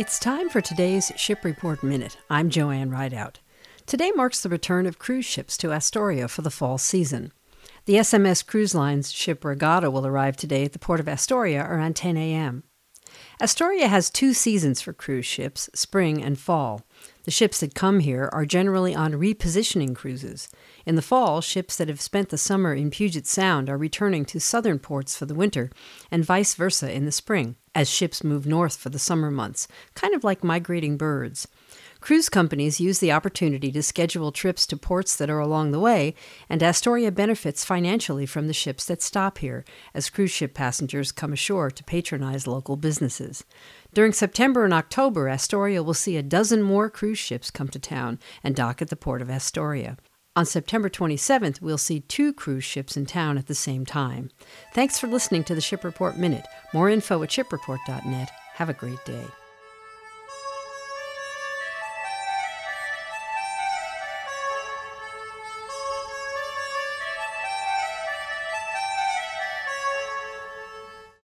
It's time for today's Ship Report Minute. I'm Joanne Rideout. Today marks the return of cruise ships to Astoria for the fall season. The SMS Cruise Line's ship Regatta will arrive today at the port of Astoria around 10 a.m. Astoria has two seasons for cruise ships, spring and fall. The ships that come here are generally on repositioning cruises. In the fall, ships that have spent the summer in Puget Sound are returning to southern ports for the winter, and vice versa in the spring, as ships move north for the summer months, kind of like migrating birds. Cruise companies use the opportunity to schedule trips to ports that are along the way, and Astoria benefits financially from the ships that stop here, as cruise ship passengers come ashore to patronize local businesses. During September and October, Astoria will see a dozen more cruise ships come to town and dock at the port of Astoria. On September 27th, we'll see two cruise ships in town at the same time. Thanks for listening to the Ship Report Minute. More info at shipreport.net. Have a great day.